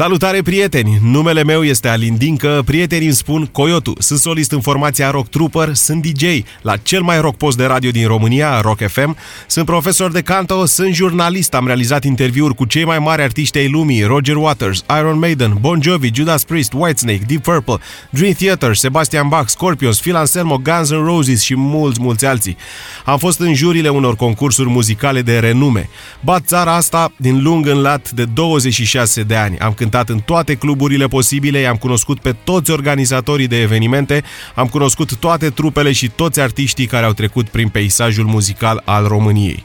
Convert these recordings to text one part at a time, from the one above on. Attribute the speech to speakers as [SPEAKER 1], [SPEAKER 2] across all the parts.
[SPEAKER 1] Salutare prieteni! Numele meu este Alin Dincă, prietenii îmi spun Coyotu. Sunt solist în formația Rock Trooper, sunt DJ la cel mai rock post de radio din România, Rock FM. Sunt profesor de canto, sunt jurnalist, am realizat interviuri cu cei mai mari artiști ai lumii, Roger Waters, Iron Maiden, Bon Jovi, Judas Priest, Whitesnake, Deep Purple, Dream Theater, Sebastian Bach, Scorpions, Phil Anselmo, Guns N' Roses și mulți, mulți alții. Am fost în jurile unor concursuri muzicale de renume. Bat țara asta din lung în lat de 26 de ani. Am cântat în toate cluburile posibile, i-am cunoscut pe toți organizatorii de evenimente, am cunoscut toate trupele și toți artiștii care au trecut prin peisajul muzical al României.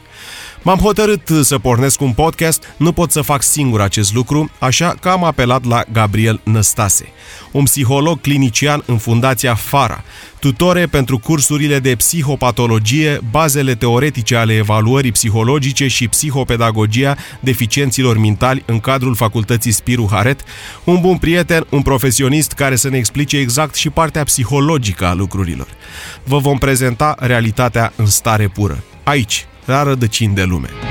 [SPEAKER 1] M-am hotărât să pornesc un podcast, nu pot să fac singur acest lucru, așa că am apelat la Gabriel Năstase, un psiholog clinician în Fundația FARA, tutore pentru cursurile de psihopatologie, bazele teoretice ale evaluării psihologice și psihopedagogia deficienților mentali în cadrul Facultății Spiru Haret, un bun prieten, un profesionist care să ne explice exact și partea psihologică a lucrurilor. Vă vom prezenta realitatea în stare pură. Aici, la rădăcini de lume.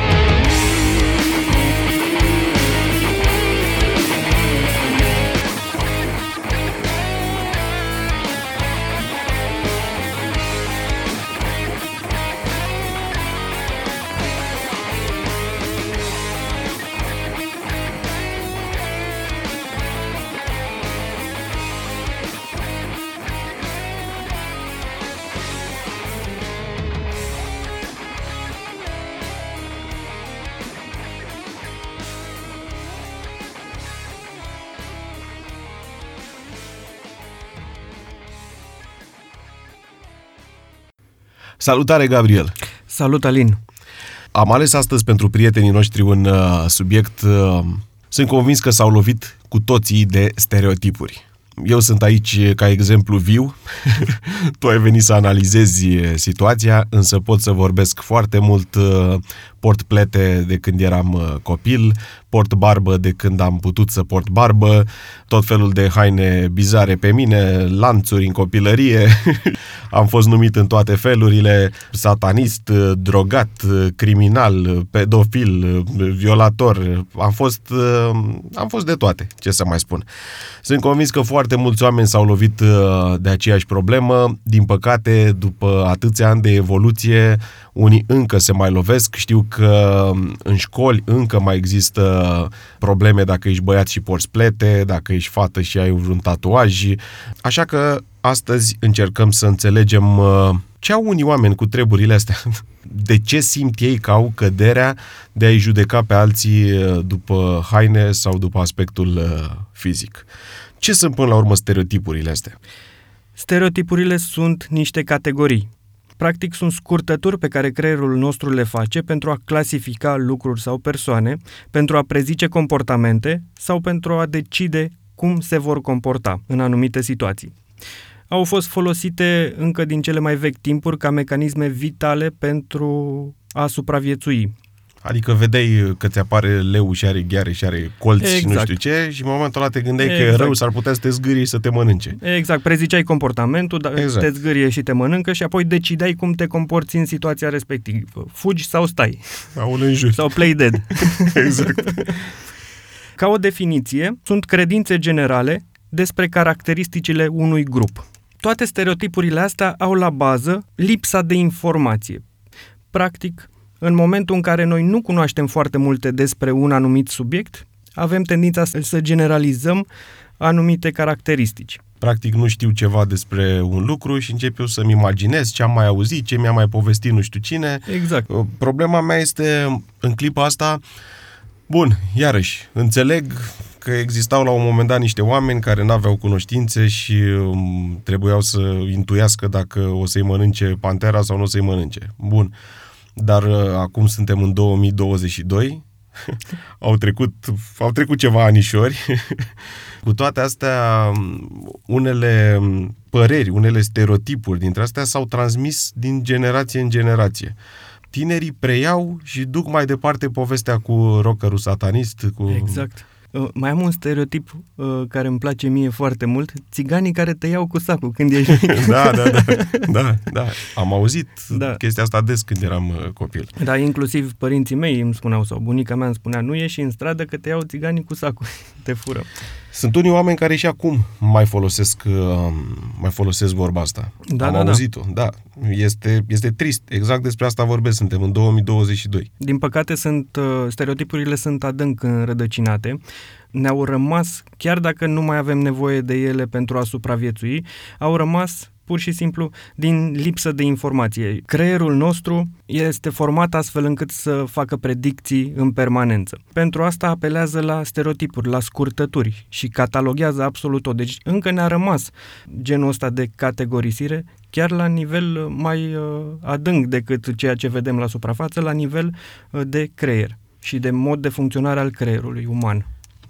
[SPEAKER 1] Salutare, Gabriel!
[SPEAKER 2] Salut, Alin!
[SPEAKER 1] Am ales astăzi pentru prietenii noștri un uh, subiect... Uh, sunt convins că s-au lovit cu toții de stereotipuri. Eu sunt aici ca exemplu viu, tu ai venit să analizezi situația, însă pot să vorbesc foarte mult, uh, port plete de când eram uh, copil, port barbă de când am putut să port barbă, tot felul de haine bizare pe mine, lanțuri în copilărie, am fost numit în toate felurile, satanist, drogat, criminal, pedofil, violator, am fost, am fost de toate, ce să mai spun. Sunt convins că foarte mulți oameni s-au lovit de aceeași problemă, din păcate, după atâția ani de evoluție, unii încă se mai lovesc, știu că în școli încă mai există probleme dacă ești băiat și porți plete, dacă ești fată și ai un tatuaj. Așa că astăzi încercăm să înțelegem uh, ce au unii oameni cu treburile astea. De ce simt ei că au căderea de a-i judeca pe alții uh, după haine sau după aspectul uh, fizic? Ce sunt până la urmă stereotipurile astea?
[SPEAKER 2] Stereotipurile sunt niște categorii Practic sunt scurtături pe care creierul nostru le face pentru a clasifica lucruri sau persoane, pentru a prezice comportamente sau pentru a decide cum se vor comporta în anumite situații. Au fost folosite încă din cele mai vechi timpuri ca mecanisme vitale pentru a supraviețui.
[SPEAKER 1] Adică vedeai că ți apare leu și are gheare și are colți exact. și nu exact. știu ce și în momentul ăla te gândeai exact. că rău s-ar putea să te zgârie să te mănânce.
[SPEAKER 2] Exact, preziceai comportamentul, dar exact. te zgârie și te mănâncă și apoi decideai cum te comporți în situația respectivă. Fugi sau stai.
[SPEAKER 1] Sau în jur.
[SPEAKER 2] Sau play dead.
[SPEAKER 1] exact.
[SPEAKER 2] Ca o definiție, sunt credințe generale despre caracteristicile unui grup. Toate stereotipurile astea au la bază lipsa de informație. Practic, în momentul în care noi nu cunoaștem foarte multe despre un anumit subiect, avem tendința să generalizăm anumite caracteristici.
[SPEAKER 1] Practic nu știu ceva despre un lucru și încep eu să-mi imaginez ce am mai auzit, ce mi-a mai povestit nu știu cine.
[SPEAKER 2] Exact. Uh,
[SPEAKER 1] problema mea este, în clipa asta, bun, iarăși, înțeleg că existau la un moment dat niște oameni care nu aveau cunoștințe și um, trebuiau să intuiască dacă o să-i mănânce pantera sau nu o să-i mănânce. Bun. Dar uh, acum suntem în 2022, au, trecut, au trecut ceva anișori. Cu toate astea, unele păreri, unele stereotipuri dintre astea s-au transmis din generație în generație. Tinerii preiau și duc mai departe povestea cu rockerul satanist. Cu...
[SPEAKER 2] Exact Uh, mai am un stereotip uh, care îmi place mie foarte mult, țiganii care te iau cu sacul când ești mic.
[SPEAKER 1] da, da, da, da, da. Am auzit da. chestia asta des când eram uh, copil.
[SPEAKER 2] Da, inclusiv părinții mei îmi spuneau, sau bunica mea îmi spunea, nu ieși în stradă că te iau țiganii cu sacul, te fură.
[SPEAKER 1] Sunt unii oameni care și acum mai folosesc, uh, mai folosesc vorba asta.
[SPEAKER 2] Da,
[SPEAKER 1] Am
[SPEAKER 2] da, da.
[SPEAKER 1] auzit-o, da. Este, este trist. Exact despre asta vorbesc. Suntem în 2022.
[SPEAKER 2] Din păcate, sunt, uh, stereotipurile sunt adânc înrădăcinate. Ne-au rămas, chiar dacă nu mai avem nevoie de ele pentru a supraviețui, au rămas pur și simplu din lipsă de informație. Creierul nostru este format astfel încât să facă predicții în permanență. Pentru asta apelează la stereotipuri, la scurtături și cataloghează absolut tot. Deci încă ne-a rămas genul ăsta de categorisire chiar la nivel mai uh, adânc decât ceea ce vedem la suprafață, la nivel uh, de creier și de mod de funcționare al creierului uman.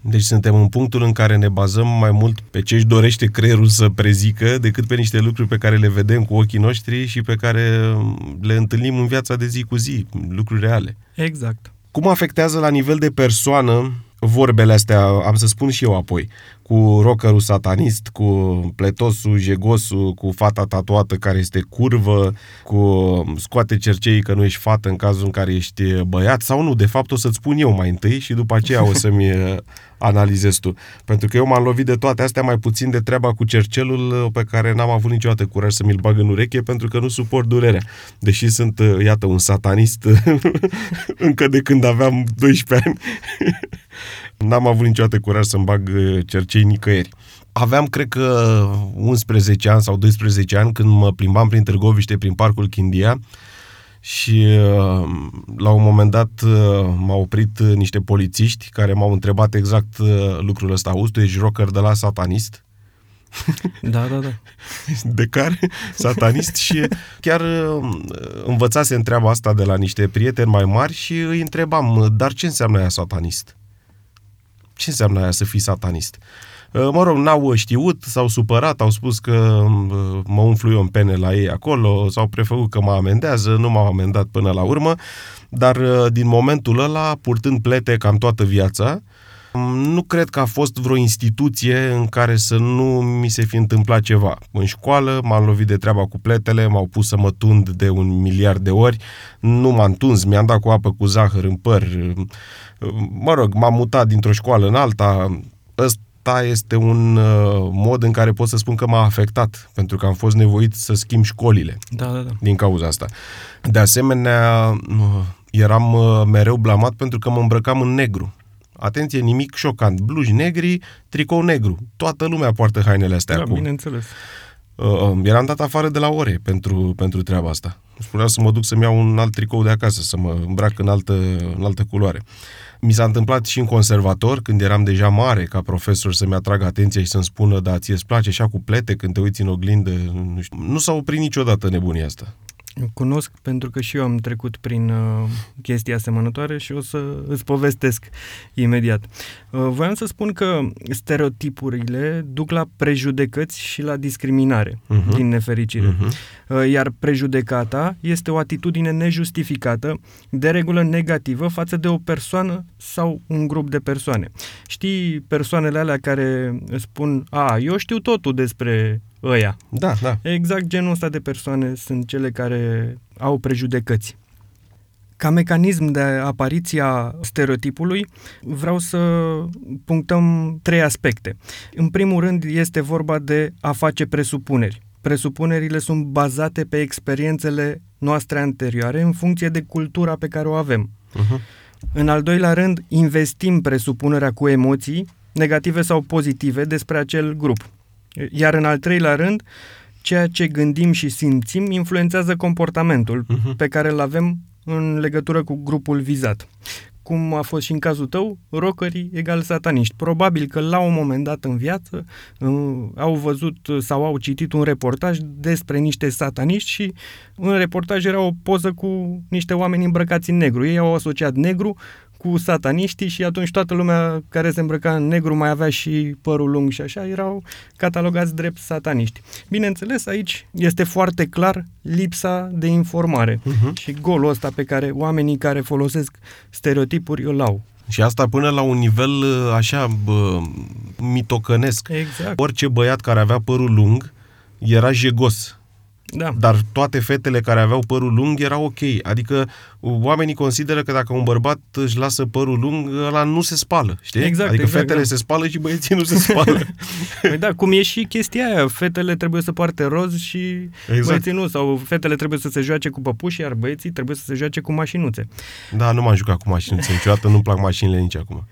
[SPEAKER 1] Deci suntem în punctul în care ne bazăm mai mult pe ce își dorește creierul să prezică decât pe niște lucruri pe care le vedem cu ochii noștri și pe care le întâlnim în viața de zi cu zi, lucruri reale.
[SPEAKER 2] Exact.
[SPEAKER 1] Cum afectează la nivel de persoană vorbele astea, am să spun și eu apoi, cu rockerul satanist, cu pletosul, jegosul, cu fata tatuată care este curvă, cu scoate cerceii că nu ești fată în cazul în care ești băiat, sau nu, de fapt o să-ți spun eu mai întâi și după aceea o să-mi uh, analizezi tu. Pentru că eu m-am lovit de toate astea mai puțin de treaba cu cercelul uh, pe care n-am avut niciodată curaj să mi-l bag în ureche pentru că nu suport durerea. Deși sunt, uh, iată, un satanist încă de când aveam 12 ani. N-am avut niciodată curaj să-mi bag cercei nicăieri. Aveam, cred că, 11 ani sau 12 ani când mă plimbam prin Târgoviște, prin parcul Chindia și la un moment dat m-au oprit niște polițiști care m-au întrebat exact lucrul ăsta. Auzi, tu ești rocker de la satanist?
[SPEAKER 2] Da, da, da.
[SPEAKER 1] De care? Satanist și chiar învățase întreaba asta de la niște prieteni mai mari și îi întrebam, dar ce înseamnă aia satanist? Ce înseamnă aia să fii satanist? Mă rog, n-au știut, s-au supărat, au spus că mă umflu eu în pene la ei acolo, s-au prefăcut că mă amendează, nu m-au amendat până la urmă, dar din momentul ăla, purtând plete cam toată viața, nu cred că a fost vreo instituție în care să nu mi se fi întâmplat ceva. În școală m-am lovit de treaba cu pletele, m-au pus să mă tund de un miliard de ori, nu m-am tuns, mi-am dat cu apă cu zahăr în păr, mă rog, m-am mutat dintr-o școală în alta, ăsta este un uh, mod în care pot să spun că m-a afectat, pentru că am fost nevoit să schimb școlile
[SPEAKER 2] da, da, da.
[SPEAKER 1] din cauza asta. De asemenea, uh, eram uh, mereu blamat pentru că mă îmbrăcam în negru. Atenție, nimic șocant. Blugi negri, tricou negru. Toată lumea poartă hainele astea
[SPEAKER 2] da,
[SPEAKER 1] acum.
[SPEAKER 2] bineînțeles.
[SPEAKER 1] Uh, eram dat afară de la ore pentru, pentru treaba asta. Spuneam să mă duc să-mi iau un alt tricou de acasă, să mă îmbrac în altă, în altă culoare. Mi s-a întâmplat și în conservator, când eram deja mare ca profesor, să-mi atrag atenția și să-mi spună, da, ți-e place așa cu plete când te uiți în oglindă? Nu, știu. nu s-a oprit niciodată nebunia asta.
[SPEAKER 2] Cunosc pentru că și eu am trecut prin uh, chestii asemănătoare și o să îți povestesc imediat. Uh, voiam să spun că stereotipurile duc la prejudecăți și la discriminare, uh-huh. din nefericire. Uh-huh. Uh, iar prejudecata este o atitudine nejustificată, de regulă negativă, față de o persoană sau un grup de persoane. Știi persoanele alea care spun, a, eu știu totul despre ăia.
[SPEAKER 1] Da, da.
[SPEAKER 2] Exact genul ăsta de persoane sunt cele care au prejudecăți. Ca mecanism de apariție a stereotipului, vreau să punctăm trei aspecte. În primul rând, este vorba de a face presupuneri. Presupunerile sunt bazate pe experiențele noastre anterioare în funcție de cultura pe care o avem. Uh-huh. În al doilea rând, investim presupunerea cu emoții, negative sau pozitive, despre acel grup. Iar în al treilea rând, ceea ce gândim și simțim influențează comportamentul uh-huh. pe care îl avem în legătură cu grupul vizat. Cum a fost și în cazul tău, rockerii egal sataniști. Probabil că la un moment dat în viață uh, au văzut sau au citit un reportaj despre niște sataniști și în reportaj era o poză cu niște oameni îmbrăcați în negru. Ei au asociat negru cu sataniștii și atunci toată lumea care se îmbrăca în negru mai avea și părul lung și așa, erau catalogați drept sataniști. Bineînțeles, aici este foarte clar lipsa de informare uh-huh. și golul ăsta pe care oamenii care folosesc stereotipuri îl au.
[SPEAKER 1] Și asta până la un nivel uh, așa bă, mitocănesc.
[SPEAKER 2] Exact.
[SPEAKER 1] Orice băiat care avea părul lung era jegos.
[SPEAKER 2] Da.
[SPEAKER 1] Dar toate fetele care aveau părul lung erau ok. Adică oamenii consideră că dacă un bărbat își lasă părul lung, ăla nu se spală, știi?
[SPEAKER 2] Exact,
[SPEAKER 1] adică
[SPEAKER 2] exact,
[SPEAKER 1] fetele
[SPEAKER 2] da.
[SPEAKER 1] se spală și băieții nu se spală.
[SPEAKER 2] Păi da, cum e și chestia aia, fetele trebuie să poarte roz și
[SPEAKER 1] Exact.
[SPEAKER 2] băieții nu, sau fetele trebuie să se joace cu păpuși, iar băieții trebuie să se joace cu mașinuțe.
[SPEAKER 1] da, nu m-am jucat cu mașini niciodată, nu-mi plac mașinile nici acum.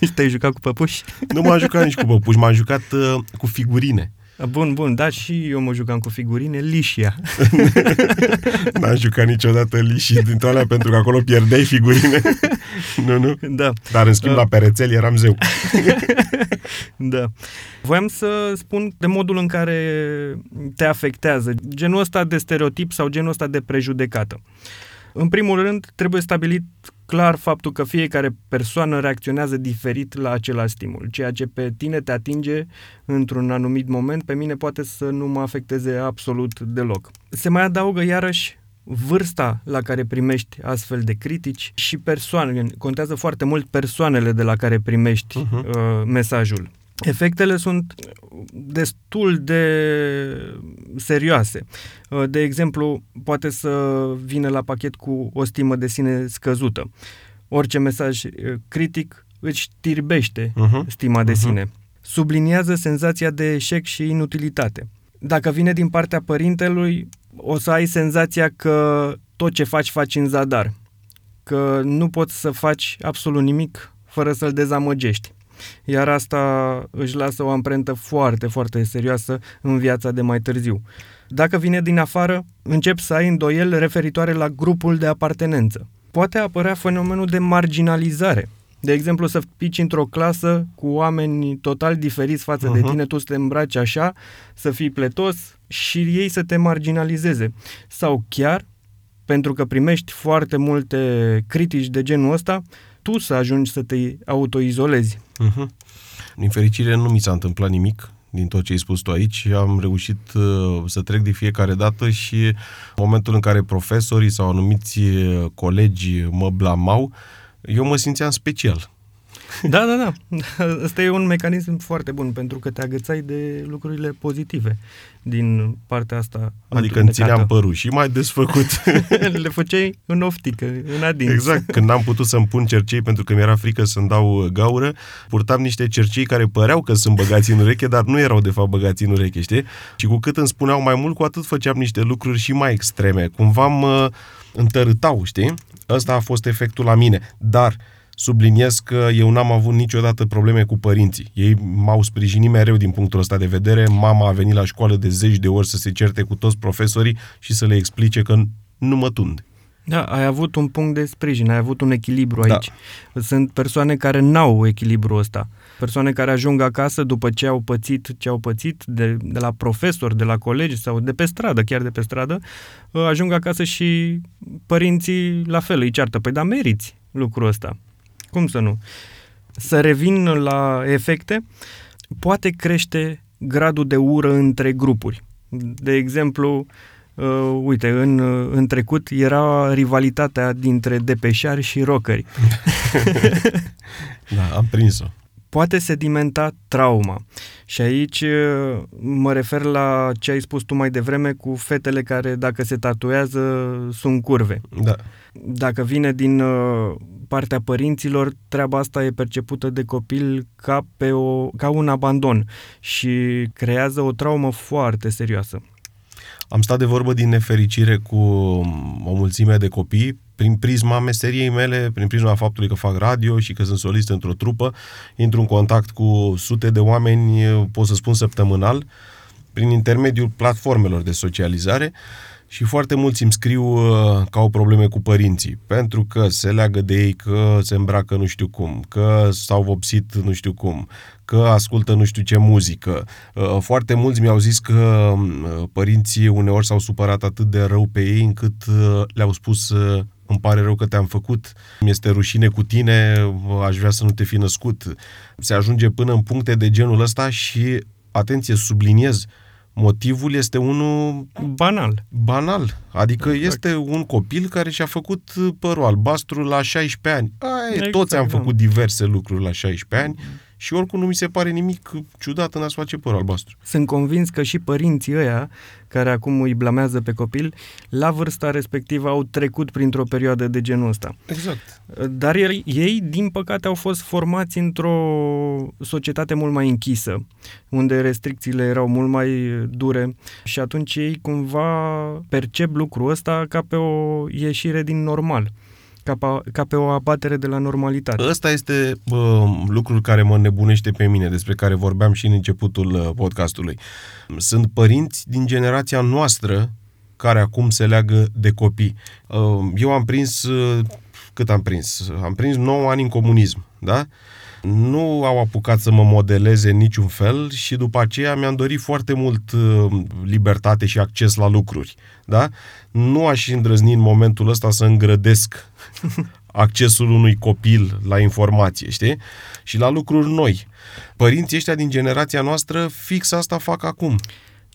[SPEAKER 2] și te-ai jucat cu păpuși?
[SPEAKER 1] Nu m-am jucat nici cu păpuși, m-am jucat uh, cu figurine.
[SPEAKER 2] Bun, bun, da, și eu mă jucam cu figurine, lișia.
[SPEAKER 1] N-am jucat niciodată lișii dintre alea pentru că acolo pierdeai figurine. nu, nu.
[SPEAKER 2] da,
[SPEAKER 1] Dar în schimb la perețel eram zeu.
[SPEAKER 2] da. Voiam să spun de modul în care te afectează genul ăsta de stereotip sau genul ăsta de prejudecată. În primul rând, trebuie stabilit clar faptul că fiecare persoană reacționează diferit la același stimul. Ceea ce pe tine te atinge într-un anumit moment, pe mine poate să nu mă afecteze absolut deloc. Se mai adaugă iarăși vârsta la care primești astfel de critici și persoane. Contează foarte mult persoanele de la care primești uh-huh. uh, mesajul. Efectele sunt destul de serioase. Uh, De exemplu, poate să vină la pachet cu o stimă de sine scăzută. Orice mesaj uh, critic îți știrbește
[SPEAKER 1] Uh-huh.
[SPEAKER 2] stima de
[SPEAKER 1] Mhm.
[SPEAKER 2] sine. Subliniază senzația de eșec și inutilitate. Dacă vine din partea părintelui, o să ai senzația că tot ce faci, faci în zadar. Că nu poți să faci absolut nimic fără să-l dezamăgești. Iar asta își lasă o amprentă foarte, foarte serioasă în viața de mai târziu. Dacă vine din afară, încep să ai îndoieli referitoare la grupul de apartenență. Poate apărea fenomenul de marginalizare. De exemplu, să pici într-o clasă cu oameni total diferiți față uh-huh. de
[SPEAKER 1] Mhm.
[SPEAKER 2] tine, tu să te îmbraci așa, să fii pletos și ei să te marginalizeze. Sau chiar, pentru că primești foarte multe critici de genul ăsta, tu să ajungi să te autoizolezi.
[SPEAKER 1] Uh-huh. Din fericire nu mi s-a întâmplat nimic din tot ce ai spus tu aici. Am reușit uh, să trec de fiecare dată și în momentul în care profesorii sau anumiți uh, colegi mă blamau, eu mă simțeam special.
[SPEAKER 2] Da, da, da. Ăsta e un mecanism foarte bun pentru că te agățai de lucrurile pozitive din partea asta.
[SPEAKER 1] Adică îmi
[SPEAKER 2] întunecată.
[SPEAKER 1] țineam părul și mai desfăcut.
[SPEAKER 2] Le făceai în oftică, în adins.
[SPEAKER 1] Exact, când n-am putut să-mi pun cercei pentru că mi-era frică să-mi dau uh, gaură, purtam niște cercei care păreau că sunt băgați în ureche, dar nu erau de fapt băgați în ureche, știi? Și cu cât îmi spuneau mai mult, cu atât făceam niște lucruri și mai extreme. Cumva mă întărâtau, știi? Ăsta a fost efectul la mine. Dar subliniez că eu n-am avut niciodată probleme cu părinții. Ei m-au sprijinit mereu din punctul ăsta de vedere. Mama a venit la școală de zeci de ori să se certe cu toți profesorii și să le explice că nu mă tund.
[SPEAKER 2] Da, ai avut un punct de sprijin, ai avut un echilibru
[SPEAKER 1] Da.
[SPEAKER 2] aici. Sunt persoane care n-au echilibru ăsta. Persoane care ajung acasă după ce au pățit ce au pățit de, de la profesori, de la colegi sau de pe stradă, chiar de pe stradă, uh, ajung acasă și părinții la fel îi ceartă. Păi da, meriți lucrul ăsta. Cum să nu? Să revin la efecte, poate crește gradul de ură între grupuri. De exemplu, Uh, uite, în, uh, în trecut era rivalitatea dintre depeșari și rockeri.
[SPEAKER 1] Da, am prins-o.
[SPEAKER 2] Poate sedimenta trauma. Și aici uh, mă refer la ce ai spus tu mai devreme cu fetele care, dacă se tatuează, sunt curve.
[SPEAKER 1] Da.
[SPEAKER 2] Dacă vine din uh, partea părinților, treaba asta e percepută de copil ca, pe o, ca un abandon și creează o traumă foarte serioasă.
[SPEAKER 1] Am stat de vorbă din nefericire cu o mulțime de copii prin prisma meseriei mele, prin prisma faptului că fac radio și că sunt solist într-o trupă, intru în contact cu sute de oameni, pot să spun săptămânal, prin intermediul platformelor de socializare și foarte mulți îmi scriu uh, că au probleme cu părinții, pentru că se leagă de ei, că se îmbracă nu știu cum, că s-au vopsit nu știu cum, că ascultă nu știu ce muzică. Uh, Foarte mulți mi-au zis că uh, părinții uneori s-au supărat atât de rău pe ei încât uh, le-au spus uh, îmi pare rău că te-am făcut, mi-este rușine cu tine, uh, aș vrea să nu te fi născut. Se ajunge până în puncte de genul ăsta și, atenție, subliniez, Motivul este unul
[SPEAKER 2] Banal.
[SPEAKER 1] banal. Adică
[SPEAKER 2] Exact.
[SPEAKER 1] este un copil care și-a făcut părul albastru la 16 ani. Ai,
[SPEAKER 2] Exact,
[SPEAKER 1] toți am
[SPEAKER 2] da.
[SPEAKER 1] făcut diverse lucruri la 16 ani și oricum nu mi se pare nimic ciudat în a-ți face părul albastru.
[SPEAKER 2] Sunt convins că și părinții ăia, care acum îi blamează pe copil, la vârsta respectivă au trecut printr-o perioadă de genul ăsta.
[SPEAKER 1] Exact.
[SPEAKER 2] Dar ei, ei, din păcate, au fost formați într-o societate mult mai închisă, unde restricțiile erau mult mai dure și atunci ei cumva percep lucrul ăsta ca pe o ieșire din normal, ca pe, ca pe o abatere de la normalitate.
[SPEAKER 1] Ăsta este uh, lucrul care mă nebunește pe mine, despre care vorbeam și în începutul uh, podcastului. Sunt părinți din generația noastră care acum se leagă de copii. Uh, eu am prins, uh, cât am prins? Am prins 9 ani în comunism, da? Nu au apucat să mă modeleze în niciun fel și după aceea mi-am dorit foarte mult uh, libertate și acces la lucruri, da? Nu aș îndrăzni în momentul ăsta să îngrădesc accesul unui copil la informație, știi? Și la lucruri noi. Părinții ăștia din generația noastră fix asta fac acum.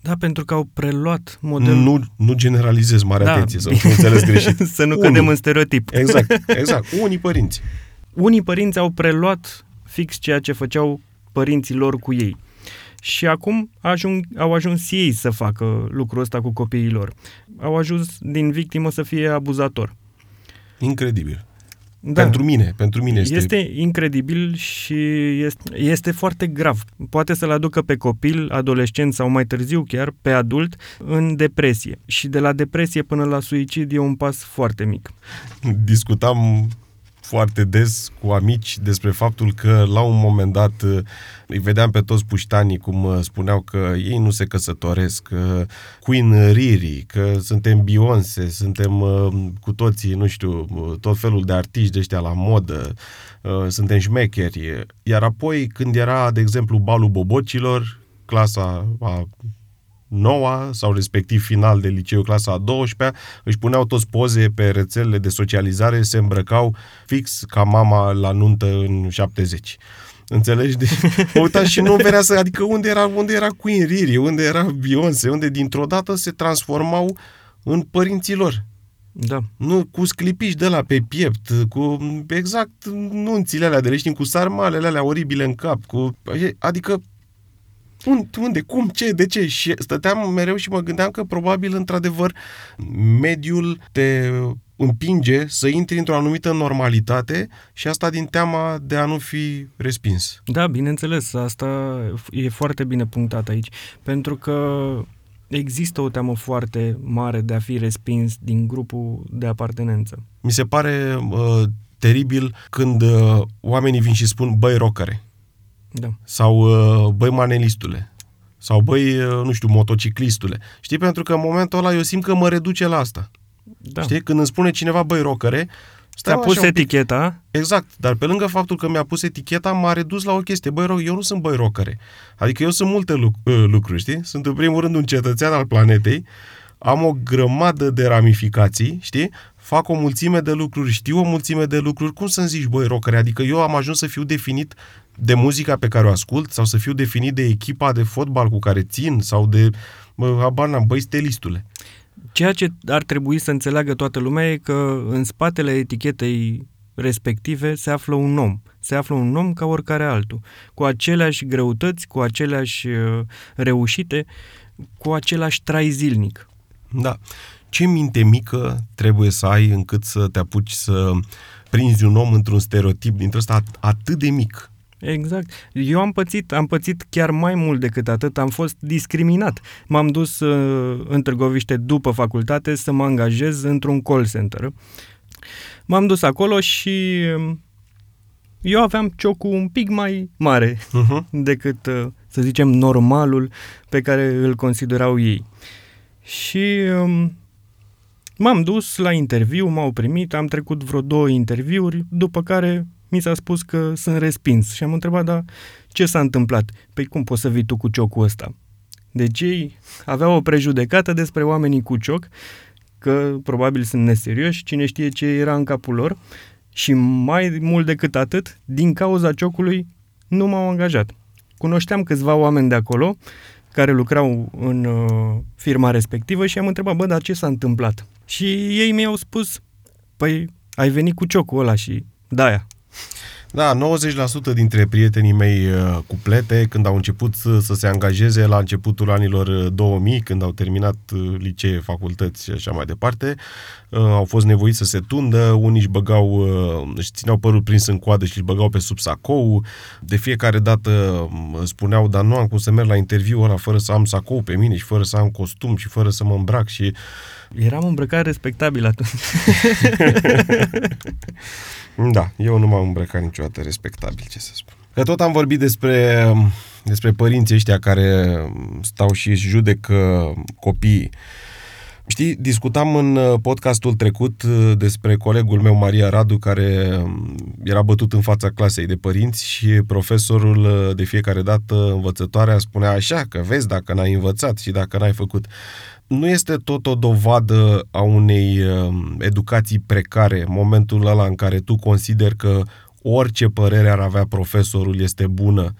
[SPEAKER 2] Da, pentru că au preluat modelul...
[SPEAKER 1] Nu, nu generalizez, mare
[SPEAKER 2] Da.
[SPEAKER 1] atenție, să nu fiu înțeles greșit.
[SPEAKER 2] să nu
[SPEAKER 1] Unii.
[SPEAKER 2] cădem în stereotip.
[SPEAKER 1] Exact, exact. Unii părinți.
[SPEAKER 2] Unii părinți au preluat fix ceea ce făceau părinții lor cu ei. Și acum ajung, au ajuns ei să facă lucrul ăsta cu copiii lor. Au ajuns din victimă să fie abuzator.
[SPEAKER 1] Incredibil.
[SPEAKER 2] Da.
[SPEAKER 1] Pentru mine, pentru mine este...
[SPEAKER 2] Este incredibil și este, este foarte grav. Poate să-l aducă pe copil, adolescent sau mai târziu chiar pe adult în depresie. Și de la depresie până la suicid e un pas foarte mic.
[SPEAKER 1] discutam foarte des cu amici despre faptul că la un moment dat uh, îi vedeam pe toți puștanii cum uh, spuneau că ei nu se căsătoresc, că Queen Riri, că suntem Beyoncé, suntem uh, cu toții, nu știu, uh, tot felul de artiști de ăștia la modă, uh, suntem șmecheri. Iar apoi când era, de exemplu, balul bobocilor, clasa a noua sau respectiv final de liceu clasa a 12 își puneau toți poze pe rețelele de socializare, se îmbrăcau fix ca mama la nuntă în 70. Înțelegi? De... Mă uitam și nu venea să... Adică unde era, unde era Queen Riri, unde era Beyoncé, unde dintr-o dată se transformau în părinții lor.
[SPEAKER 2] Da.
[SPEAKER 1] Nu, cu sclipiși de la pe piept, cu exact nunțile alea de le știm, cu sarmalele alea oribile în cap, cu, adică unde, unde, cum, ce, de ce? Și stăteam mereu și mă gândeam că probabil, într-adevăr, mediul te împinge să intri într-o anumită normalitate și asta din teama de a nu fi respins.
[SPEAKER 2] Da, bineînțeles, asta e foarte bine punctat aici, pentru că există o teamă foarte mare de a fi respins din grupul de apartenență.
[SPEAKER 1] Mi se pare uh, teribil când uh, oamenii vin și spun, băi, rocăre,
[SPEAKER 2] Da.
[SPEAKER 1] sau uh, băi, manelistule, sau băi, uh, nu știu, motociclistule. Știi, pentru că în momentul ăla eu simt că mă reduce la asta.
[SPEAKER 2] Da.
[SPEAKER 1] Știi? Când îmi spune cineva, băi, rocăre, stai
[SPEAKER 2] Ți-a pus
[SPEAKER 1] așa un pic.
[SPEAKER 2] eticheta,
[SPEAKER 1] Exact, dar pe lângă faptul că mi-a pus eticheta, m-a redus la o chestie. Băi, ro- eu nu sunt băi rocăre. Adică eu sunt multe luc- uh, lucruri, știi? Sunt în primul rând un cetățean al planetei, am o grămadă de ramificații, știi? Fac o mulțime de lucruri, știu o mulțime de lucruri. Cum să-mi zici, băi, rocăre? Adică eu am ajuns să fiu definit de muzica pe care o ascult sau să fiu definit de echipa de fotbal cu care țin sau de, bă, habar n-am, băi, stelistule.
[SPEAKER 2] ceea ce ar trebui să înțeleagă toată lumea e că în spatele etichetei respective se află un om. Se află un om ca oricare altul, cu aceleași greutăți, cu aceleași uh, reușite, cu același trai zilnic.
[SPEAKER 1] Da. Ce minte mică trebuie să ai încât să te apuci să prinzi un om într-un stereotip dintre ăsta at- atât de mic?
[SPEAKER 2] Exact. Eu am pățit, am pățit chiar mai mult decât atât, am fost discriminat. M-am dus uh, în Târgoviște după facultate să mă angajez într-un call center. M-am dus acolo și um, eu aveam ciocul un pic mai mare
[SPEAKER 1] Uh-huh.
[SPEAKER 2] decât, uh, să zicem, normalul pe care îl considerau ei. Și um, m-am dus la interviu, m-au primit, am trecut vreo două interviuri, după care mi s-a spus că sunt respins. Și am întrebat, dar ce s-a întâmplat? Păi cum poți să vii tu cu ciocul ăsta? Deci ei aveau o prejudecată despre oamenii cu cioc, că probabil sunt neserioși, cine știe ce era în capul lor, și mai mult decât atât, din cauza ciocului, nu m-au angajat. Cunoșteam câțiva oameni de acolo care lucrau în uh, firma respectivă și am întrebat, bă, dar ce s-a întâmplat? Și ei mi-au spus, păi ai venit cu ciocul ăla și da
[SPEAKER 1] Da, 90% dintre prietenii mei uh, cuplete, când au început să, să se angajeze la începutul anilor 2000, uh, când au terminat uh, licee, facultăți și așa mai departe, au fost nevoiți să se tundă, unii își băgau, își țineau părul prins în coadă și își băgau pe sub sacou. De fiecare dată spuneau, dar nu am cum să merg la interviu ăla fără să am sacou pe mine și fără să am costum și fără să mă îmbrac și
[SPEAKER 2] Eram îmbrăcat respectabil atunci.
[SPEAKER 1] da, eu nu m-am îmbrăcat niciodată respectabil, ce să spun. Că tot am vorbit despre, despre părinții ăștia care stau și își judecă copiii. Știi, discutam în uh, podcastul trecut uh, despre colegul meu, Maria Radu, care um, era bătut în fața clasei de părinți și profesorul uh, de fiecare dată învățătoarea spunea așa, că vezi dacă n-ai învățat și dacă n-ai făcut nu este tot o dovadă a unei um, educații precare, momentul ăla în care tu consideri că orice părere ar avea profesorul este bună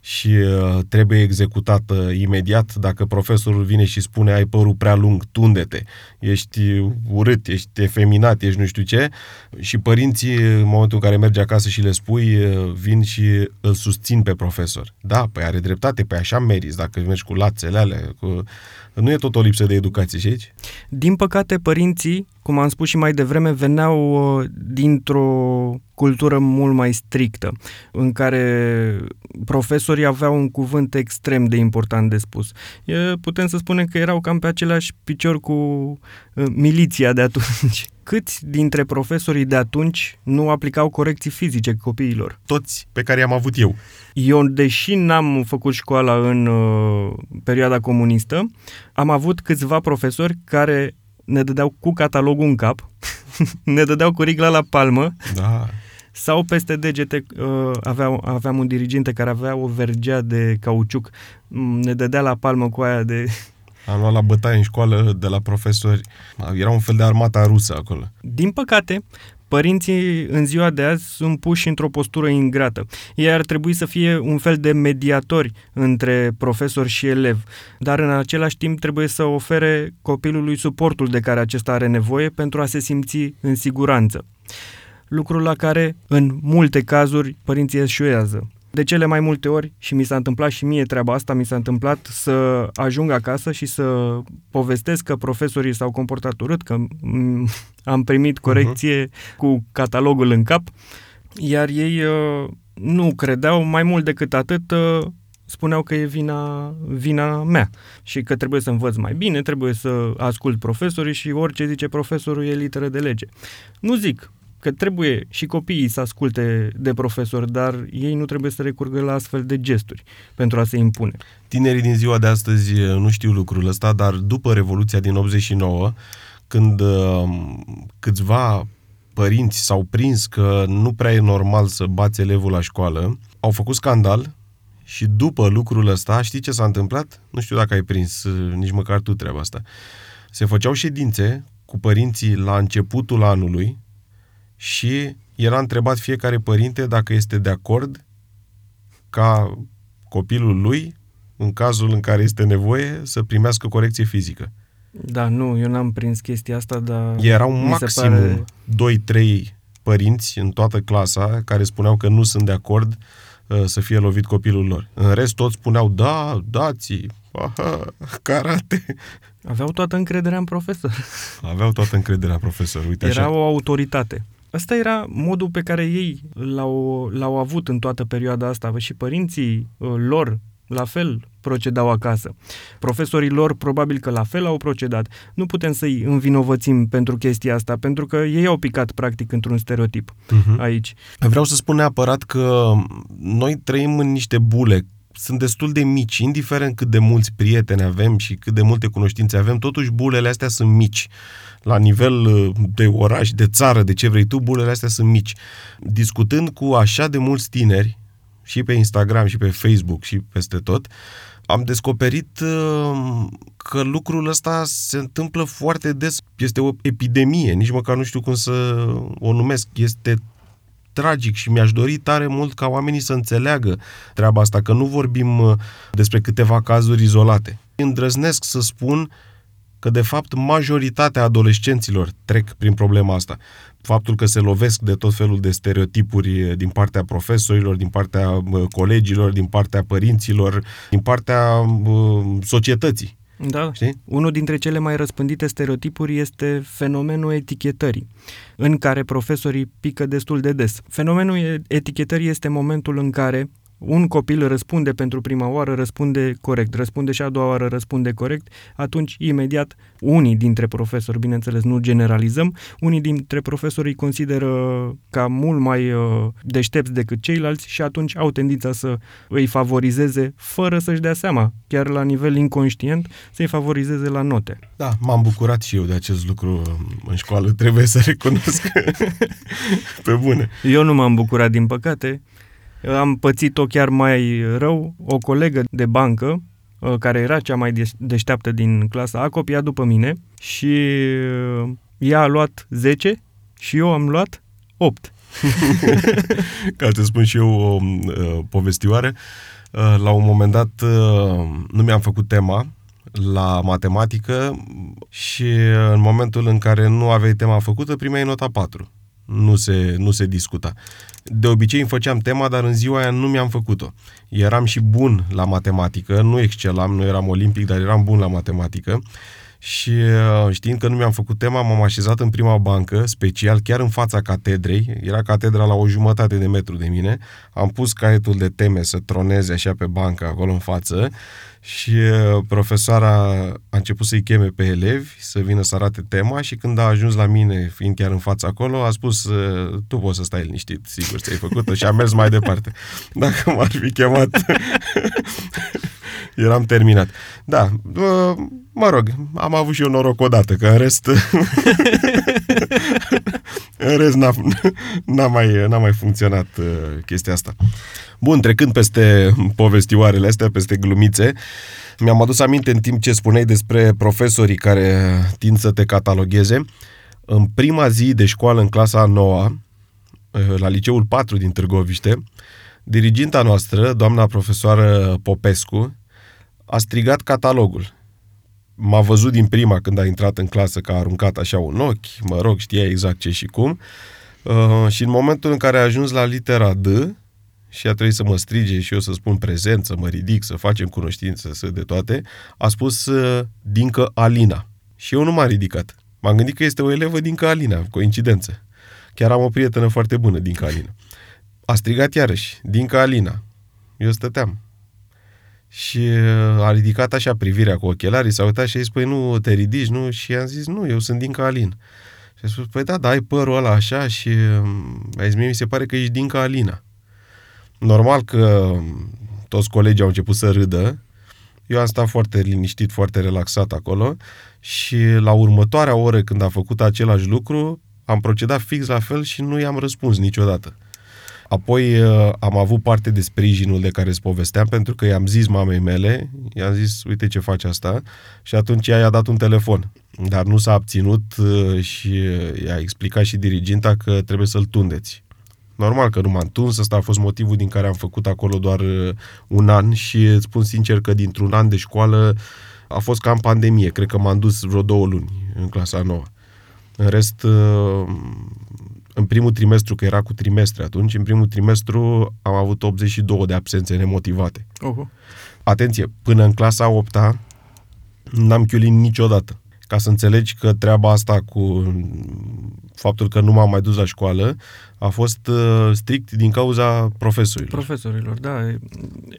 [SPEAKER 1] și uh, trebuie executată imediat. Dacă profesorul vine și spune ai părul prea lung, tunde-te, ești urât, ești efeminat, ești nu știu ce, și părinții, în momentul în care mergi acasă și le spui, uh, vin și îl susțin pe profesor. Da, păi are dreptate, păi așa meriți, dacă mergi cu lațele alea, cu nu e tot o lipsă de educație și aici?
[SPEAKER 2] Din păcate, părinții, cum am spus și mai devreme, veneau uh, dintr-o cultură mult mai strictă, în care profesorii aveau un cuvânt extrem de important de spus. Putem să spunem că erau cam pe același picior cu uh, miliția de atunci. Câți dintre profesorii de atunci nu aplicau corecții fizice copiilor?
[SPEAKER 1] Toți pe care i-am avut eu.
[SPEAKER 2] Eu, deși n-am făcut școala în uh, perioada comunistă, am avut câțiva profesori care ne dădeau cu catalogul în cap, ne dădeau cu rigla la palmă,
[SPEAKER 1] da.
[SPEAKER 2] Sau peste degete uh, aveam, aveam un diriginte care avea o vergea de cauciuc, mm, ne dădea la palmă cu aia de
[SPEAKER 1] am luat la bătaie în școală de la profesori. Era un fel de armata rusă acolo.
[SPEAKER 2] Din păcate, Părinții în ziua de azi sunt puși într-o postură ingrată. Ei ar trebui să fie un fel de mediatori între profesor și elev, dar în același timp trebuie să ofere copilului suportul de care acesta are nevoie pentru a se simți în siguranță. Lucrul la care, în multe cazuri, părinții eșuează. De cele mai multe ori, și mi s-a întâmplat și mie treaba asta, mi s-a întâmplat să ajung acasă și să povestesc că profesorii s-au comportat urât, că am primit mhm. corecție uh-huh. cu catalogul în cap, iar ei uh, nu credeau, mai mult decât atât, uh, spuneau că e vina, vina mea și că trebuie să învăț mai bine, trebuie să ascult profesorii și orice zice profesorul e literă de lege. Nu zic, că trebuie și copiii să asculte de profesor, dar ei nu trebuie să recurgă la astfel de gesturi pentru a se impune.
[SPEAKER 1] Tinerii din ziua de astăzi uh, nu știu lucrul ăsta, dar după Revoluția din 89, când uh, câțiva părinți s-au prins că nu prea e normal să bați elevul la școală, au făcut scandal și după lucrul ăsta, știi ce s-a întâmplat? Nu știu dacă ai prins uh, nici măcar tu treaba asta. Se făceau ședințe cu părinții la începutul anului, și era întrebat fiecare părinte dacă este de acord ca copilul lui, în cazul în care este nevoie, să primească corecție fizică.
[SPEAKER 2] Da, nu, eu n-am prins chestia asta, dar...
[SPEAKER 1] Erau maxim pare... 2-3 părinți în toată clasa care spuneau că nu sunt de acord uh, să fie lovit copilul lor. În rest, toți spuneau, da, dați aha, karate.
[SPEAKER 2] Aveau toată încrederea în profesor.
[SPEAKER 1] Aveau toată încrederea în profesor, uite
[SPEAKER 2] Era
[SPEAKER 1] așa.
[SPEAKER 2] o autoritate. Ăsta era modul pe care ei l-au, l-au avut în toată perioada asta și părinții uh, lor la fel procedau acasă. Profesorii lor probabil că la fel au procedat. Nu putem să-i învinovățim pentru chestia asta, pentru că ei au picat practic într-un stereotip uh-huh. aici.
[SPEAKER 1] Vreau să spun neapărat că noi trăim în niște bule sunt destul de mici, indiferent cât de mulți prieteni avem și cât de multe cunoștințe avem, totuși bulele astea sunt mici. La nivel uh, de oraș, de țară, de ce vrei tu, bulele astea sunt mici. Discutând cu așa de mulți tineri, și pe Instagram, și pe Facebook, și peste tot, am descoperit uh, că lucrul ăsta se întâmplă foarte des. Este o epidemie, nici măcar nu știu cum să o numesc. Este tragic și mi-aș dori tare mult ca oamenii să înțeleagă treaba asta, că nu vorbim uh, despre câteva cazuri izolate. Îndrăznesc să spun că, de fapt, majoritatea adolescenților trec prin problema asta. Faptul că se lovesc de tot felul de stereotipuri din partea profesorilor, din partea colegilor, din partea părinților, din partea societății.
[SPEAKER 2] Da. Știi? Unul dintre cele mai răspândite stereotipuri este fenomenul etichetării, în care profesorii pică destul de des. Fenomenul etichetării este momentul în care un copil răspunde pentru prima oară, răspunde corect, răspunde și a doua oară, răspunde corect, atunci imediat unii dintre profesori, bineînțeles nu generalizăm, unii dintre profesori îi consideră ca mult mai uh, deștepți decât ceilalți și atunci au tendința să îi favorizeze fără să-și dea seama, chiar la nivel inconștient, să-i favorizeze la note.
[SPEAKER 1] Da, m-am bucurat și eu de acest lucru în școală, trebuie să recunosc. Pe bune.
[SPEAKER 2] Eu nu m-am bucurat, din păcate. Am pățit-o chiar mai rău. O colegă de bancă, uh, care era cea mai deșteaptă din clasa, a copiat după mine și uh, ea a luat 10 și eu am luat 8.
[SPEAKER 1] Ca să spun și eu o uh, povestioare, uh, la un moment dat uh, nu mi-am făcut tema la matematică și uh, în momentul în care nu aveai tema făcută, primeai nota 4 nu se, nu se discuta. De obicei îmi făceam tema, dar în ziua aia nu mi-am făcut-o. Eram și bun la matematică, nu excelam, nu eram olimpic, dar eram bun la matematică și uh, știind că nu mi-am făcut tema, m-am așezat în prima bancă, special, chiar în fața catedrei, era catedra la o jumătate de metru de mine, am pus caietul de teme să troneze așa pe bancă acolo în față și uh, profesoara a început să-i cheme pe elevi să vină să arate tema și când a ajuns la mine, fiind chiar în fața acolo, a spus uh, tu poți să stai liniștit, sigur ți-ai făcut și a mers mai departe. Dacă m-ar fi chemat, eram terminat. Da, mă rog, am avut și eu noroc odată, că în rest în rest n-a, n-a, mai, n-a mai funcționat uh, chestia asta. Bun, trecând peste povestioarele astea, peste glumițe, mi-am adus aminte în timp ce spuneai despre profesorii care tind să te catalogheze. În prima zi de școală, în clasa a noua, uh, la liceul 4 din Târgoviște, diriginta noastră, doamna profesoară Popescu, a strigat catalogul m-a văzut din prima când a intrat în clasă că a aruncat așa un ochi, mă rog, știa exact ce și cum. Uh, și în momentul în care a ajuns la litera D și a trebuit să mă strige și eu să spun prezent, să mă ridic, să facem cunoștință, să de toate, a spus uh, Dincă Alina. Și eu nu m-am ridicat. M-am gândit că este o elevă Dincă Alina, coincidență. Chiar am o prietenă foarte bună, Dincă Alina. A strigat iarăși, Dincă Alina. Eu stăteam și uh, a ridicat așa privirea cu ochelarii, s-a uitat și a zis, păi nu te ridici, nu? Și am zis, nu, eu sunt din Calin. Și a spus, păi da, da, ai părul ăla așa și um, a zis, mie mi se pare că ești din Calina. Normal că um, toți colegii au început să râdă, eu am stat foarte liniștit, foarte relaxat acolo și la următoarea oră când a făcut același lucru, am procedat fix la fel și nu i-am răspuns niciodată. Apoi uh, am avut parte de sprijinul de care îți povesteam, pentru că i-am zis mamei mele, i-am zis, uite ce face asta, și atunci ea i-a dat un telefon. Dar nu s-a abținut uh, și i-a explicat și diriginta că trebuie să-l tundeți. Normal că nu m-am tuns, ăsta a fost motivul din care am făcut acolo doar uh, un an și îți spun sincer că dintr-un an de școală a fost ca în pandemie. Cred că m-am dus vreo două luni în clasa nouă. În rest, în primul trimestru, că era cu trimestre atunci, în primul trimestru am avut 82 de absențe nemotivate. Uh-huh. Atenție, până în clasa 8 n-am chiulit niciodată. Ca să înțelegi că treaba asta cu faptul că nu m-am mai dus la școală a fost uh, strict din cauza profesorilor.
[SPEAKER 2] Profesorilor, da.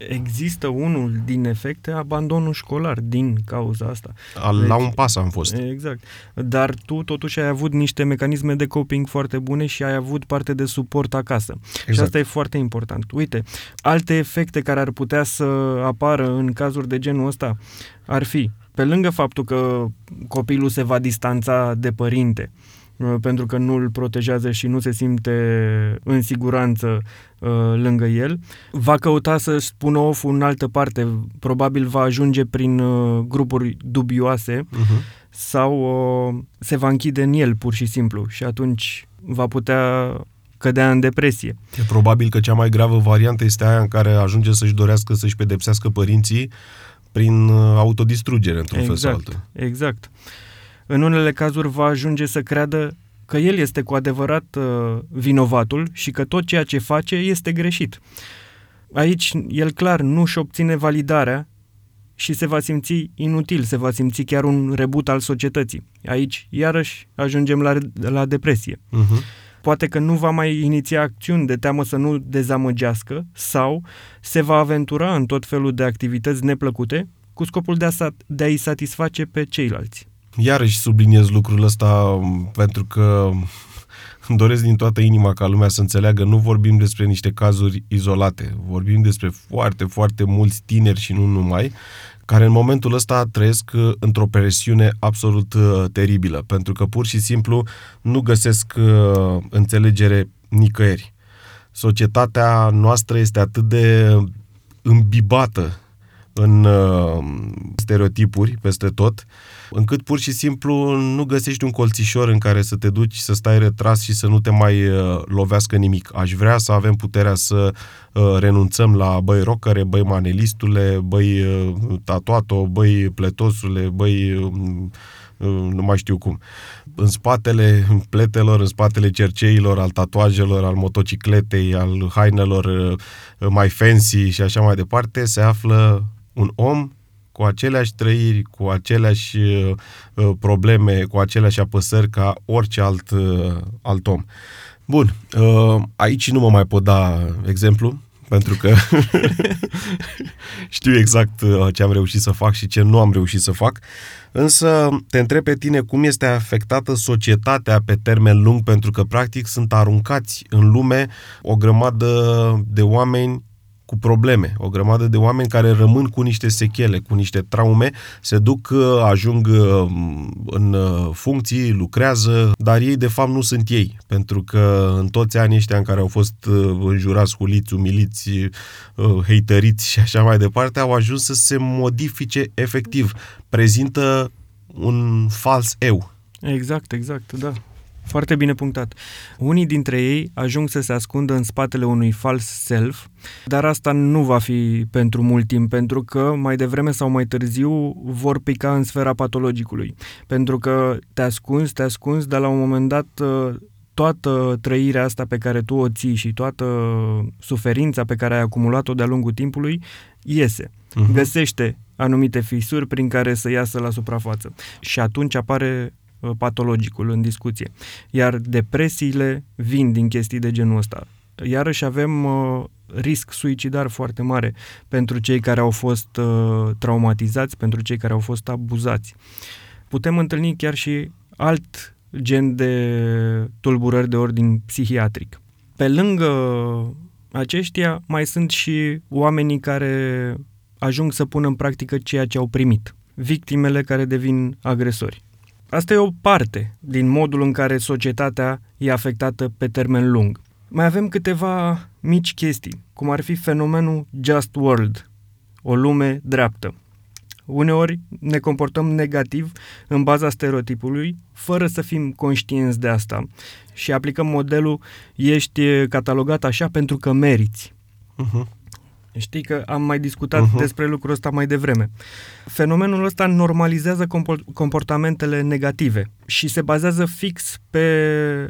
[SPEAKER 2] Există unul din efecte, abandonul școlar din cauza asta.
[SPEAKER 1] A, deci, la un pas am fost.
[SPEAKER 2] Exact. Dar tu totuși ai avut niște mecanisme de coping foarte bune și ai avut parte de suport acasă. Exact. Și asta e foarte important. Uite, alte efecte care ar putea să apară în cazuri de genul ăsta ar fi, pe lângă faptul că copilul se va distanța de părinte, Uh, pentru că nu îl protejează și nu se simte în siguranță uh, lângă el. Va căuta să spună of în altă parte, probabil va ajunge prin uh, grupuri dubioase uh-huh. sau uh, se va închide în el pur și simplu și atunci va putea cădea în depresie.
[SPEAKER 1] E probabil că cea mai gravă variantă este aia în care ajunge să-și dorească să-și pedepsească părinții prin uh, autodistrugere, într-un
[SPEAKER 2] exact,
[SPEAKER 1] fel sau altul.
[SPEAKER 2] Exact. În unele cazuri va ajunge să creadă că el este cu adevărat uh, vinovatul și că tot ceea ce face este greșit. Aici el clar nu și obține validarea și se va simți inutil, se va simți chiar un rebut al societății. Aici, iarăși, ajungem la, la depresie.
[SPEAKER 1] Uh-huh.
[SPEAKER 2] Poate că nu va mai iniția acțiuni de teamă să nu dezamăgească sau se va aventura în tot felul de activități neplăcute cu scopul de, a, de a-i satisface pe ceilalți.
[SPEAKER 1] Iarăși subliniez lucrul ăsta pentru că îmi doresc din toată inima ca lumea să înțeleagă, nu vorbim despre niște cazuri izolate, vorbim despre foarte, foarte mulți tineri și nu numai, care în momentul ăsta trăiesc uh, într-o presiune absolut uh, teribilă, pentru că pur și simplu nu găsesc uh, înțelegere nicăieri. Societatea noastră este atât de îmbibată în uh, stereotipuri peste tot, încât pur și simplu nu găsești un colțișor în care să te duci, să stai retras și să nu te mai uh, lovească nimic. Aș vrea să avem puterea să uh, renunțăm la băi rocăre, băi manelistule, băi uh, tatuato, băi pletosule, băi uh, nu mai știu cum. În spatele pletelor, în spatele cerceilor, al tatuajelor, al motocicletei, al hainelor uh, mai fancy și așa mai departe, se află un om cu aceleași trăiri, cu aceleași uh, probleme, cu aceleași apăsări ca orice alt, uh, alt om. Bun, uh, aici nu mă mai pot da exemplu, pentru că știu exact uh, ce am reușit să fac și ce nu am reușit să fac. Însă te întreb pe tine cum este afectată societatea pe termen lung, pentru că practic sunt aruncați în lume o grămadă de oameni cu probleme, o grămadă de oameni care rămân cu niște sechele, cu niște traume, se duc, uh, ajung uh, în uh, funcții, lucrează, dar ei de fapt nu sunt ei, pentru că în toți anii ăștia în care au fost înjurați, huliți, umiliți, heiteriți și așa mai departe, au ajuns să se modifice efectiv. Prezintă un fals eu.
[SPEAKER 2] Exact, exact, da. Foarte bine punctat. Unii dintre ei ajung să se ascundă în spatele unui fals self, dar asta nu va fi pentru mult timp, pentru că mai devreme sau mai târziu vor pica în sfera patologicului. Pentru că te ascunzi, te ascunzi, dar la un moment dat ă, toată trăirea asta pe care tu o ții și toată suferința pe care ai acumulat-o de-a lungul timpului iese. Uh-huh. Găsește anumite fisuri prin care să iasă la suprafață. Și atunci apare Uh, patologicul în discuție. Iar depresiile vin din chestii de genul ăsta. Iarăși avem uh, risc suicidar foarte mare pentru cei care au fost uh, traumatizați, pentru cei care au fost abuzați. Putem întâlni chiar și alt gen de tulburări de ordin psihiatric. Pe lângă aceștia mai sunt și oamenii care ajung să pună în practică ceea ce au primit. Victimele care devin agresori. Asta e o parte din modul în care societatea e afectată pe termen lung. Mai avem câteva mici chestii, cum ar fi fenomenul Just World, o lume dreaptă. Uneori ne comportăm negativ în baza stereotipului, fără să fim conștienți de asta și aplicăm modelul ești catalogat așa pentru că meriți. Uh-huh. Știi că am mai discutat uh-huh. despre lucrul ăsta mai devreme. Fenomenul ăsta normalizează comportamentele negative și se bazează fix pe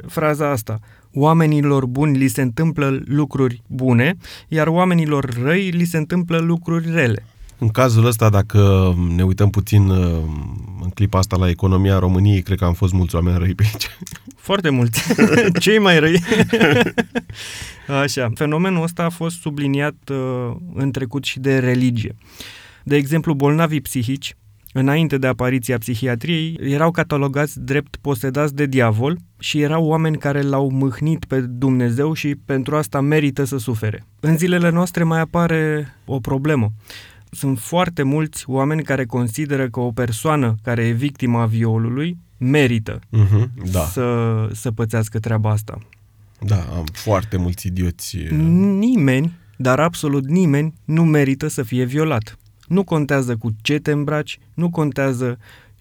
[SPEAKER 2] fraza asta. Oamenilor buni li se întâmplă lucruri bune, iar oamenilor răi li se întâmplă lucruri rele.
[SPEAKER 1] În cazul ăsta, dacă ne uităm puțin uh, în clipa asta la economia României, cred că am fost mulți oameni răi pe aici.
[SPEAKER 2] Foarte mulți. Cei mai răi. Așa. Fenomenul ăsta a fost subliniat uh, în trecut și de religie. De exemplu, bolnavii psihici, înainte de apariția psihiatriei, erau catalogați drept posedați de diavol și erau oameni care l-au mâhnit pe Dumnezeu și pentru asta merită să sufere. În zilele noastre mai apare o problemă sunt foarte mulți oameni care consideră că o persoană care e victima violului merită uh-huh, da. să, să pățească treaba asta.
[SPEAKER 1] Da, am foarte mulți idioți.
[SPEAKER 2] Nimeni, dar absolut nimeni, nu merită să fie violat. Nu contează cu ce te îmbraci, nu contează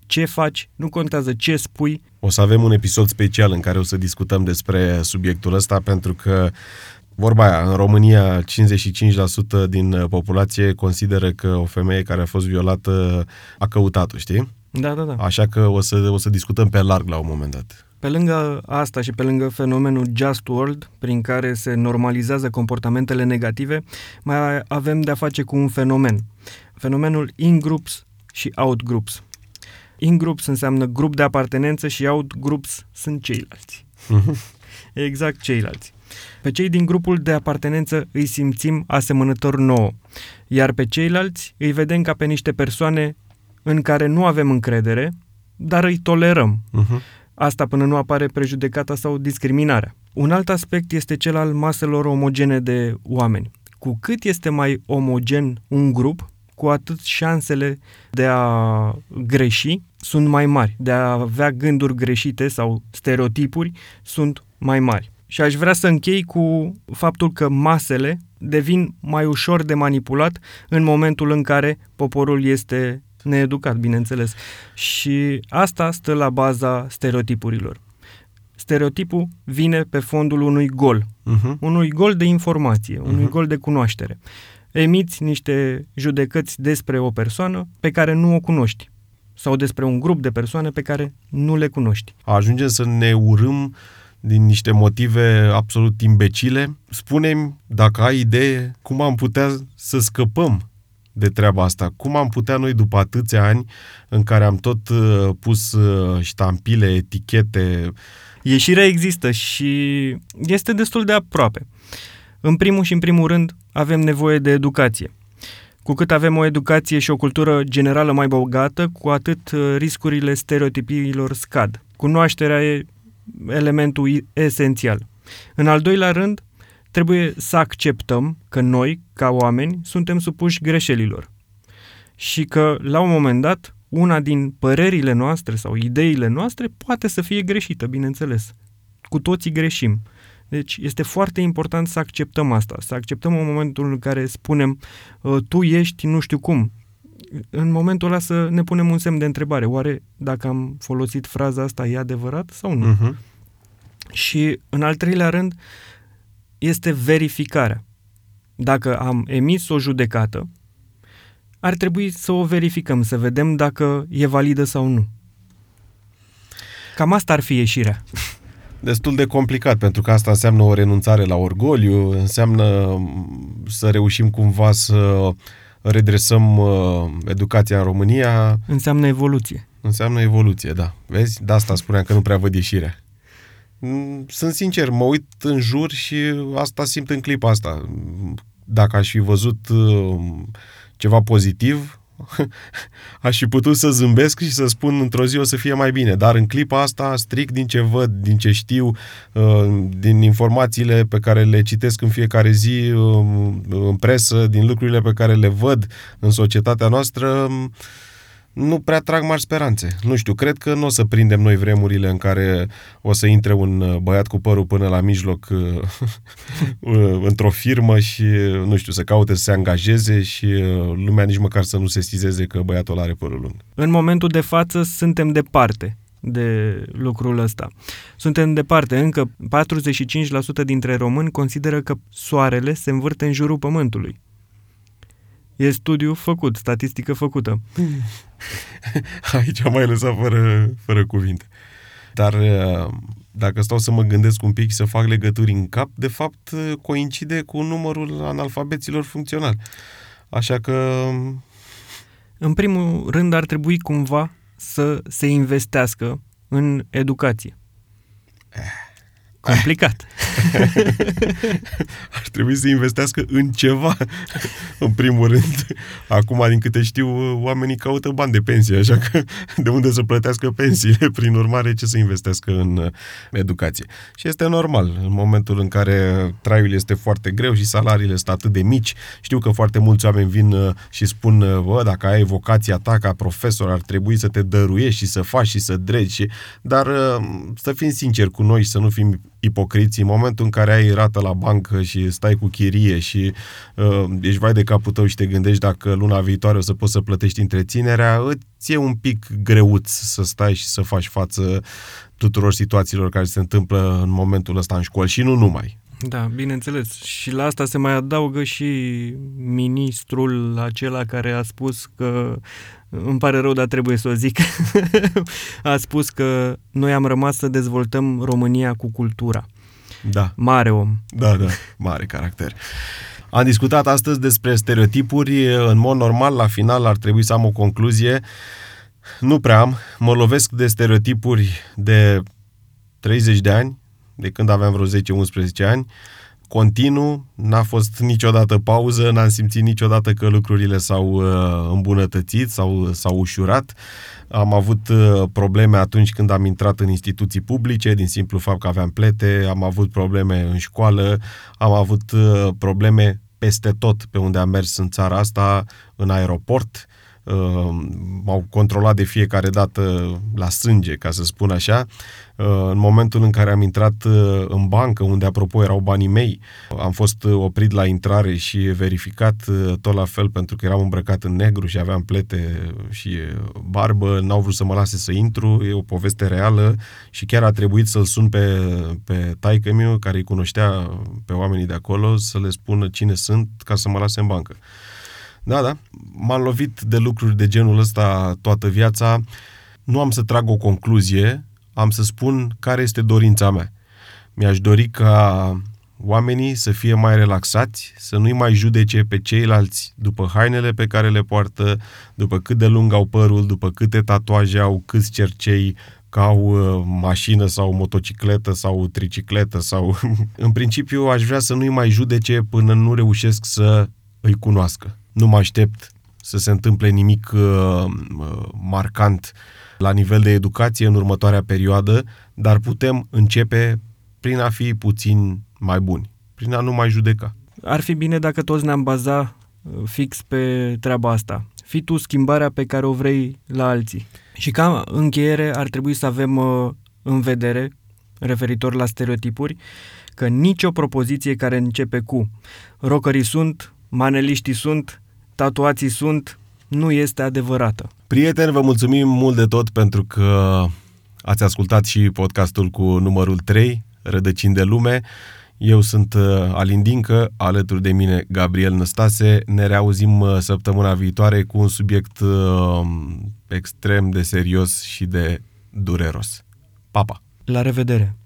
[SPEAKER 2] ce faci, nu contează ce spui.
[SPEAKER 1] O să avem un episod special în care o să discutăm despre subiectul ăsta, pentru că Vorba aia, în România 55% din populație consideră că o femeie care a fost violată a căutat-o, știi?
[SPEAKER 2] Da, da, da.
[SPEAKER 1] Așa că o să, o să discutăm pe larg la un moment dat.
[SPEAKER 2] Pe lângă asta și pe lângă fenomenul Just World, prin care se normalizează comportamentele negative, mai avem de-a face cu un fenomen. Fenomenul in-groups și out-groups. In-groups înseamnă grup de apartenență și out-groups sunt ceilalți. Mhm. exact ceilalți. Pe cei din grupul de apartenență îi simțim asemănător nouă, iar pe ceilalți îi vedem ca pe niște persoane în care nu avem încredere, dar îi tolerăm. Uh-huh. Asta până nu apare prejudecata sau discriminarea. Un alt aspect este cel al maselor omogene de oameni. Cu cât este mai omogen un grup, cu atât șansele de a greși sunt mai mari, de a avea gânduri greșite sau stereotipuri sunt mai mari. Și aș vrea să închei cu faptul că masele devin mai ușor de manipulat în momentul în care poporul este needucat, bineînțeles. Și asta stă la baza stereotipurilor. Stereotipul vine pe fondul unui gol, uh-huh. unui gol de informație, uh-huh. unui gol de cunoaștere. Emiți niște judecăți despre o persoană pe care nu o cunoști sau despre un grup de persoane pe care nu le cunoști.
[SPEAKER 1] Ajungem să ne urâm din niște motive absolut imbecile. Spune-mi, dacă ai idee, cum am putea să scăpăm de treaba asta. Cum am putea noi, după atâția ani în care am tot uh, pus uh, ștampile, etichete...
[SPEAKER 2] Ieșirea există și este destul de aproape. În primul și în primul rând, avem nevoie de educație. Cu cât avem o educație și o cultură generală mai bogată, cu atât uh, riscurile stereotipiilor scad. Cunoașterea e elementul esențial. În al doilea rând, trebuie să acceptăm că noi, ca oameni, suntem supuși greșelilor și că, la un moment dat, una din părerile noastre sau ideile noastre poate să fie greșită, bineînțeles. Cu toții greșim. Deci este foarte important să acceptăm asta, să acceptăm în momentul în care spunem ă, tu ești nu știu cum. În momentul ăla să ne punem un semn de întrebare. Oare dacă am folosit fraza asta e adevărat sau nu? Uh-huh. Și în al treilea rând, este verificarea. Dacă am emis o judecată, ar trebui să o verificăm, să vedem dacă e validă sau nu. Cam asta ar fi ieșirea.
[SPEAKER 1] Destul de complicat, pentru că asta înseamnă o renunțare la orgoliu, înseamnă să reușim cumva să redresăm uh, educația în România.
[SPEAKER 2] Înseamnă evoluție.
[SPEAKER 1] Înseamnă evoluție, da. Vezi? De asta spuneam că nu prea văd ieșirea. Mm, sunt sincer, mă uit în jur și asta simt în clipa asta. Dacă aș fi văzut uh, ceva pozitiv, aș fi putut să zâmbesc și să spun într-o zi o să fie mai bine. Dar în clipa asta, strict din ce văd, din ce știu, uh, din informațiile pe care le citesc în fiecare zi uh, în presă, din lucrurile pe care le văd în societatea noastră, nu prea trag mari speranțe. Nu știu, cred că nu o să prindem noi vremurile în care o să intre un uh, băiat cu părul până la mijloc uh, uh, într-o firmă și, nu știu, să caute să se angajeze și lumea nici măcar să nu se stizeze că băiatul are părul lung.
[SPEAKER 2] În momentul de față suntem departe de lucrul ăsta. Suntem departe, încă 45% dintre români consideră că soarele se învârte în jurul pământului. E studiu făcut, statistică făcută.
[SPEAKER 1] Aici am mai lăsat fără, fără cuvinte. Dar uh, dacă stau să mă gândesc un pic să fac legături în cap, de fapt uh, coincide cu numărul analfabeților funcțional. Așa că...
[SPEAKER 2] În primul rând ar trebui cumva să se investească în educație. Eh Complicat.
[SPEAKER 1] Ar trebui să investească în ceva, în primul rând. Acum, din câte știu, oamenii caută bani de pensie, așa că de unde să plătească pensiile, prin urmare, ce să investească în uh, educație. Și este normal, în momentul în care traiul este foarte greu și salariile sunt atât de mici, știu că foarte mulți oameni vin uh, și spun, uh, bă, dacă ai vocația ta ca profesor, ar trebui să te dăruiești și să faci și să dregi, dar să fim sinceri cu noi și să nu fim ipocriți în momentul în care ai rată la bancă și stai cu chirie și uh, ești vai de capul tău și te gândești dacă luna viitoare o să poți să plătești întreținerea, îți e un pic greuț să stai și să faci față tuturor situațiilor care se întâmplă în momentul ăsta în școli și nu numai.
[SPEAKER 2] Da, bineînțeles. Și la asta se mai adaugă și ministrul acela care a spus că îmi pare rău, dar trebuie să o zic, a spus că noi am rămas să dezvoltăm România cu cultura.
[SPEAKER 1] Da.
[SPEAKER 2] Mare om.
[SPEAKER 1] Da, da, mare caracter. Am discutat astăzi despre stereotipuri. În mod normal, la final ar trebui să am o concluzie. Nu prea am. Mă lovesc de stereotipuri de 30 de ani, de când aveam vreo 10-11 ani continuu, n-a fost niciodată pauză, n-am simțit niciodată că lucrurile s-au uh, îmbunătățit sau s-au ușurat. Am avut uh, probleme atunci când am intrat în instituții publice, din simplu fapt că aveam plete, am avut probleme în școală, am avut uh, probleme peste tot pe unde am mers în țara asta, în aeroport, m-au controlat de fiecare dată la sânge, ca să spun așa. În momentul în care am intrat uh, în bancă, unde apropo erau banii mei, am fost uh, oprit la intrare și verificat uh, tot la fel pentru că eram îmbrăcat în negru și aveam plete și barbă, n-au vrut să mă lase să intru, e o poveste reală și chiar a trebuit să-l sun pe, pe taică meu care îi cunoștea pe oamenii de acolo să le spună cine sunt ca să mă lase în bancă. Da, da. M-am lovit de lucruri de genul ăsta toată viața. Nu am să trag o concluzie, am să spun care este dorința mea. Mi-aș dori ca oamenii să fie mai relaxați, să nu-i mai judece pe ceilalți după hainele pe care le poartă, după cât de lung au părul, după câte tatuaje au, câți cercei, că au uh, mașină sau motocicletă sau tricicletă sau... în principiu aș vrea să nu-i mai judece până nu reușesc să îi cunoască. Nu mă aștept să se întâmple nimic uh, uh, marcant la nivel de educație în următoarea perioadă, dar putem începe prin a fi puțin mai buni, prin a nu mai judeca.
[SPEAKER 2] Ar fi bine dacă toți ne-am baza uh, fix pe treaba asta. Fii tu schimbarea pe care o vrei la alții. Și ca încheiere ar trebui să avem uh, în vedere, referitor la stereotipuri, că nicio propoziție care începe cu rocării sunt, maneliștii sunt, tatuații sunt, nu este adevărată.
[SPEAKER 1] Prieteni, vă mulțumim mult de tot pentru că ați ascultat și podcastul cu numărul 3, Rădăcini de lume. Eu sunt uh, Alin Dincă, alături de mine Gabriel Năstase. Ne reauzim uh, săptămâna viitoare cu un subiect uh, extrem de serios și de dureros. Papa!
[SPEAKER 2] La revedere!